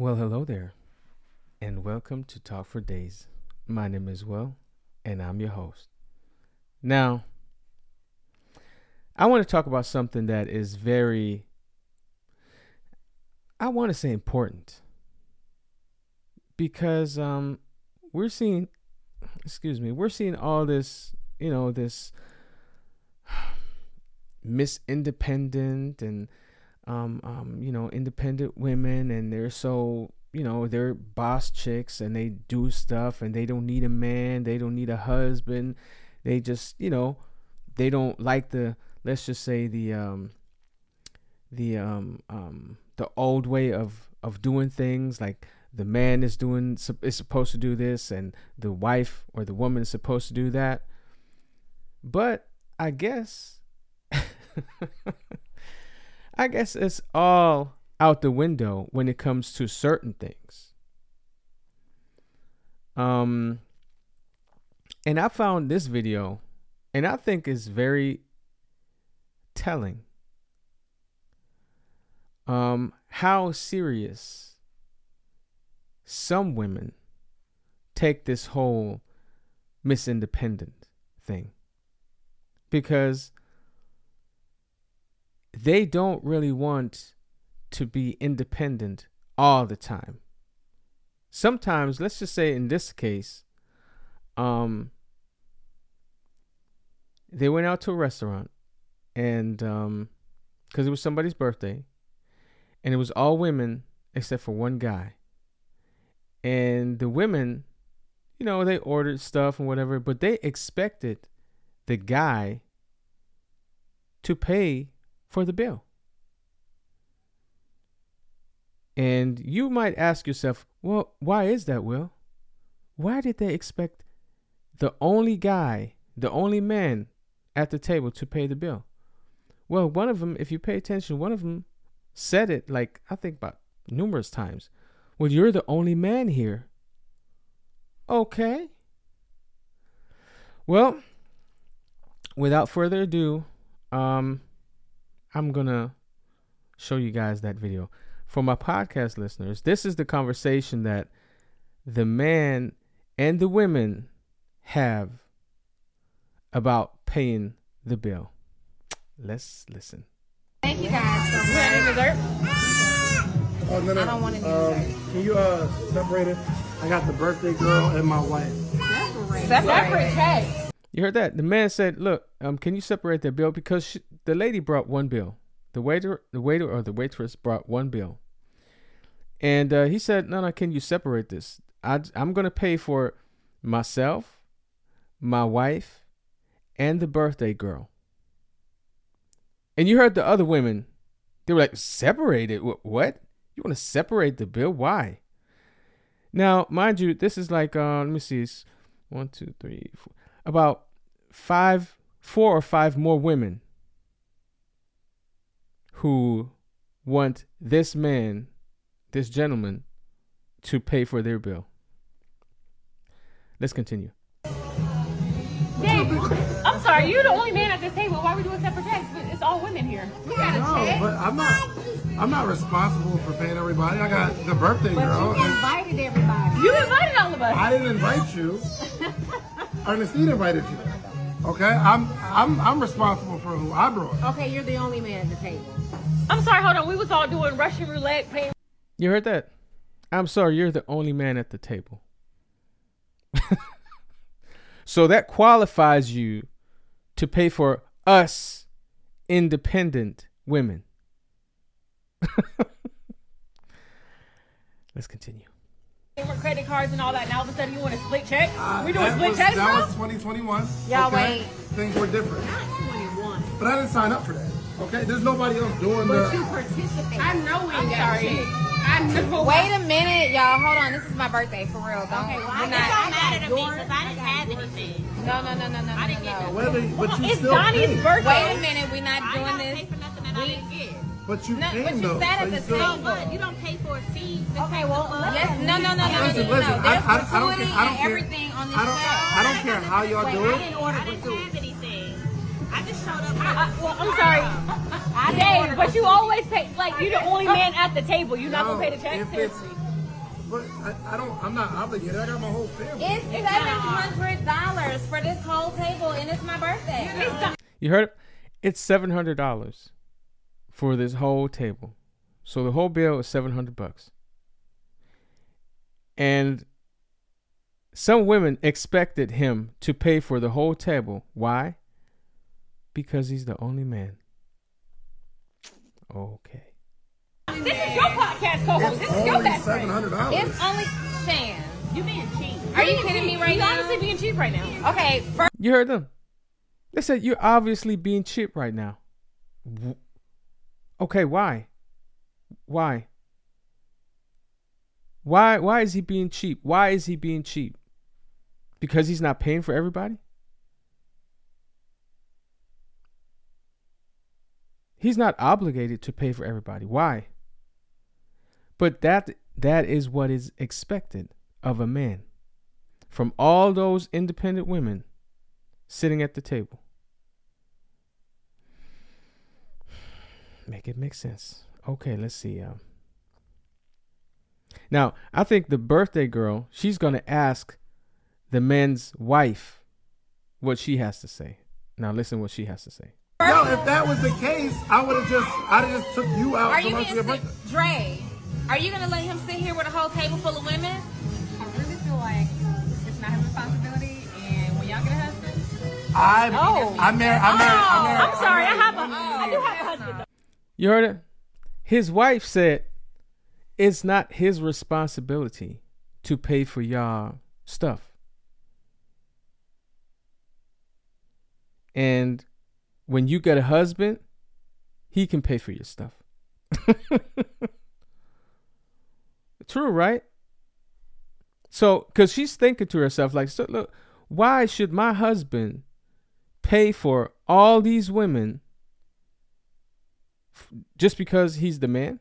Well, hello there, and welcome to Talk 4 Days. My name is Will, and I'm your host. Now, I want to talk about something that is very, I want to say important, because um, we're seeing, excuse me, we're seeing all this, you know, this Miss Independent and um, um, you know, independent women, and they're so, you know, they're boss chicks, and they do stuff, and they don't need a man, they don't need a husband, they just, you know, they don't like the, let's just say the, um, the, um, um, the old way of of doing things, like the man is doing is supposed to do this, and the wife or the woman is supposed to do that. But I guess. I guess it's all out the window when it comes to certain things. Um, and I found this video, and I think is very telling. Um, how serious some women take this whole Miss Independent thing, because they don't really want to be independent all the time. Sometimes, let's just say in this case, um, they went out to a restaurant and um, because it was somebody's birthday, and it was all women except for one guy. And the women, you know, they ordered stuff and whatever, but they expected the guy to pay for the bill. And you might ask yourself, well, why is that, Will? Why did they expect the only guy, the only man at the table to pay the bill? Well, one of them, if you pay attention, one of them said it like, I think about numerous times. Well, you're the only man here. Okay. Well, without further ado, um, I'm gonna show you guys that video. For my podcast listeners, this is the conversation that the man and the women have about paying the bill. Let's listen. Thank you guys so much. dessert? Oh, no, no. I don't want any um, dessert. Can you uh, separate it? I got the birthday girl and my wife. Separate Separate. check. You heard that? The man said, "Look, um, can you separate the bill because she, the lady brought one bill. The waiter, the waiter or the waitress brought one bill, and uh, he said, "No, no, can you separate this? I, I'm gonna pay for myself, my wife, and the birthday girl." And you heard the other women; they were like, "Separate it? What? You want to separate the bill? Why?" Now, mind you, this is like, uh, let me see, it's one, two, three, four, about five, four or five more women who want this man, this gentleman, to pay for their bill. Let's continue. Dave, I'm sorry, you're the only man at this table. Why are we doing separate checks? But It's all women here. We got a No, check. but I'm not. I'm not responsible for paying everybody. I got the birthday girl. But you invited everybody. You invited all of us. I didn't invite you. Ernestine invited you. Okay, I'm I'm I'm responsible for who I brought. Okay, you're the only man at the table. I'm sorry, hold on. We was all doing Russian roulette, paying. You heard that? I'm sorry, you're the only man at the table. so that qualifies you to pay for us independent women. Let's continue. With credit cards and all that. Now all of a sudden you want to split checks? we doing Uh, split was, checks, That bro? was 2021. Y'all okay? wait. Things were different, Not 21. but I didn't sign up for that. Okay, there's nobody else doing But you the. participate. I know we ain't got shit. I know. Wait a minute, y'all. Hold on. This is my birthday for real. Don't. Okay, well, we're I not- got- don't matter to me because I didn't have anything. no, no, no, no, no, no, didn't get no. Whether, but you It's still Donnie's came. birthday. Wait a minute. We're not I doing don't this. But you No, came but you though. sat so at you the still- So table. what? You don't pay for a seat. to Okay, well, the bus. Yes, no, no, no, no, no, no, Listen, no, listen, no. I- There's I- I don't care- I don't care- everything on this I don't. I don't care how y'all Wait, do I it. didn't order I didn't have anything. I just showed up. I, I, well, I'm sorry. I didn't Dave, but you always pay. Like, you're the only man at the table. You're not going to pay the check? if it's Seriously. but I, I don't. I'm not obligated. I got my whole family. It's seven hundred dollars for this whole table, and it's my birthday. You heard it? It's seven hundred dollars for this whole table. So the whole bill is seven hundred bucks. And some women expected him to pay for the whole table. Why? Because he's the only man. Okay. This is your podcast co-host. This is your Only best seven friend. hundred dollars. It's only Shan. You being cheap. Are you kidding me right He's now? honestly being cheap right now. Okay, first You heard them. They said you're obviously being cheap right now. Okay, why? Why? Why why is he being cheap? Why is he being cheap? Because he's not paying for everybody? He's not obligated to pay for everybody. Why? But that that is what is expected of a man from all those independent women sitting at the table. Make it make sense. Okay, let's see. Um, now, I think the birthday girl, she's going to ask the man's wife what she has to say. Now, listen what she has to say. Yo, if that was the case, I would have just, I'd have just took you out are you lunch being for your sit- Dre? Are you gonna let him sit here with a whole table full of women? I really feel like it's not his responsibility, and when y'all get a husband, I, Oh. I married, I married, I married. I'm sorry. I have a. I do have a husband. You heard it? His wife said it's not his responsibility to pay for y'all stuff. And when you get a husband, he can pay for your stuff. True, right? So, because she's thinking to herself, like, so look, why should my husband pay for all these women just because he's the man?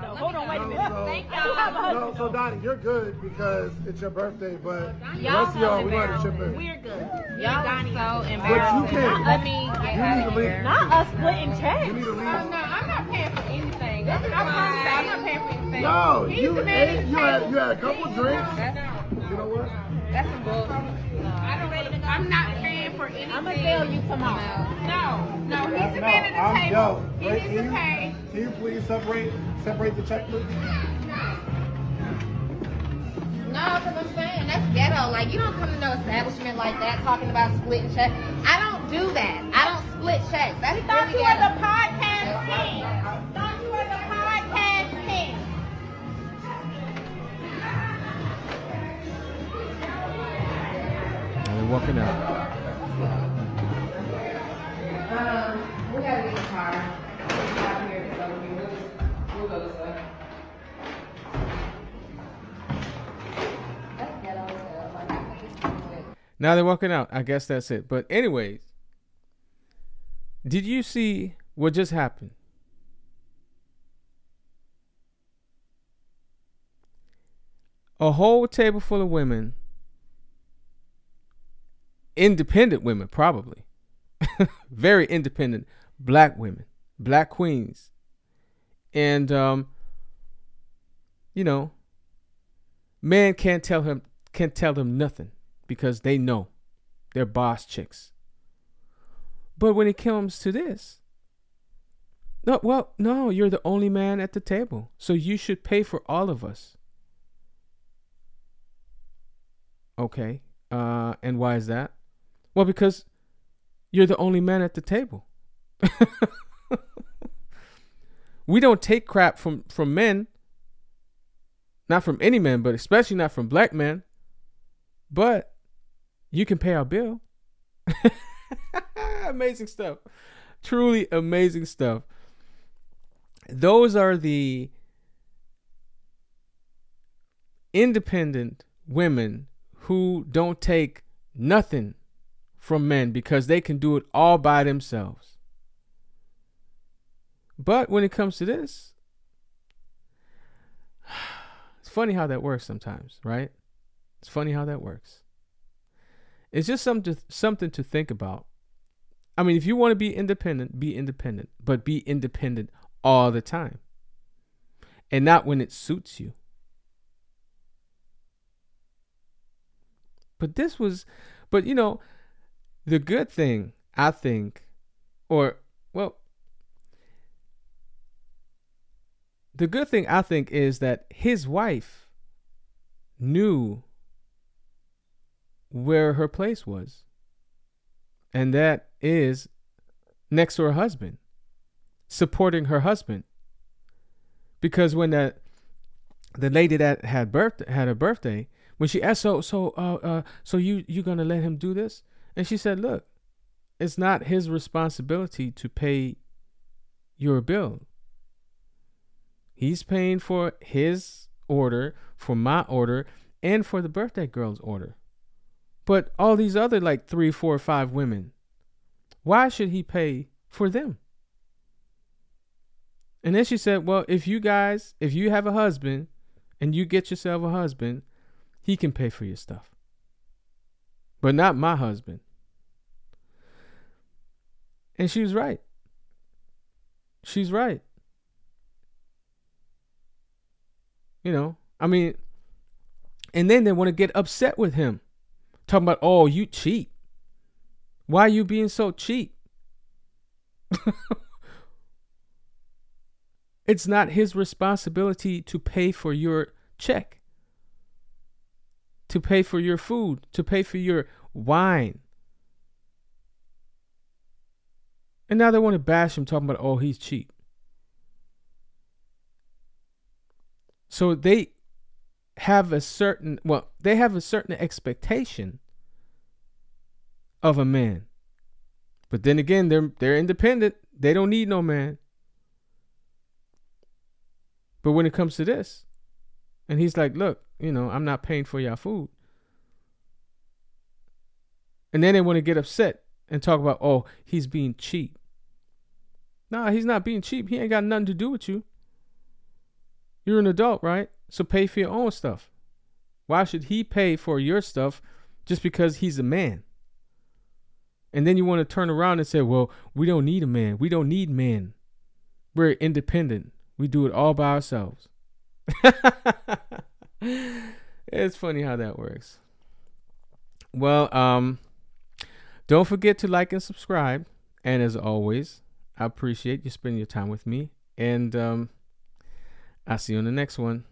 Hold on, wait a minute. Thank y'all. No, so Donnie, you're good because it's your birthday, but the Y'all rest of y'all, so we want to chip in. We're good. Y'all are so But you can't. Let me get You out need to of leave. here. Not us splitting checks. You need to leave. Oh, I'm not paying for anything. I'm, I'm, I'm not paying for anything. No, He's you the man ate, you had, you had a couple drinks. You know anything. I'm gonna tell you tomorrow. No, no, he's the No, man at the I'm- table. yo, he wait, needs to can you- pay. Can you please separate, separate the checkbook? No, because I'm saying that's ghetto. Like you don't come to no establishment like that talking about splitting checks. I don't do that. I don't split checks. That's Thought really you were the podcast king. Thought you were the podcast king. And they're walking out. Now they're walking out. I guess that's it. But anyways, did you see what just happened? A whole table full of women, independent women, probably, very independent black women, black queens, and um, you know, man can't tell him can't tell them nothing because they know they're boss chicks. But when it comes to this, no, well, no, you're the only man at the table, so you should pay for all of us. Okay, uh, and why is that? Well, because you're the only man at the table. we don't take crap from from men, not from any men, but especially not from black men. But you can pay our bill. amazing stuff. Truly amazing stuff. Those are the independent women who don't take nothing from men because they can do it all by themselves. But when it comes to this, it's funny how that works sometimes, right? It's funny how that works. It's just something to, something to think about. I mean, if you want to be independent, be independent, but be independent all the time. and not when it suits you. But this was, but you know, the good thing, I think, or, well, the good thing I think is that his wife knew where her place was. And that is next to her husband, supporting her husband. Because when that the lady that had birth had a birthday, when she asked, so so uh, uh so you you gonna let him do this? And she said, look, it's not his responsibility to pay your bill. He's paying for his order, for my order, and for the birthday girl's order. But all these other like three, four, five women, why should he pay for them? And then she said, Well, if you guys, if you have a husband and you get yourself a husband, he can pay for your stuff. But not my husband. And she was right. She's right. You know, I mean, and then they want to get upset with him. Talking about, oh, you cheat. Why are you being so cheap? it's not his responsibility to pay for your check, to pay for your food, to pay for your wine. And now they want to bash him, talking about, oh, he's cheap. So they have a certain well, they have a certain expectation of a man. But then again, they're they're independent. They don't need no man. But when it comes to this, and he's like, "Look, you know, I'm not paying for your food." And then they want to get upset and talk about, "Oh, he's being cheap." Nah, he's not being cheap. He ain't got nothing to do with you. You're an adult, right? So pay for your own stuff. Why should he pay for your stuff just because he's a man? And then you want to turn around and say, well, we don't need a man. We don't need men. We're independent. We do it all by ourselves. it's funny how that works. Well, um, don't forget to like and subscribe. And as always, I appreciate you spending your time with me. And um, I'll see you on the next one.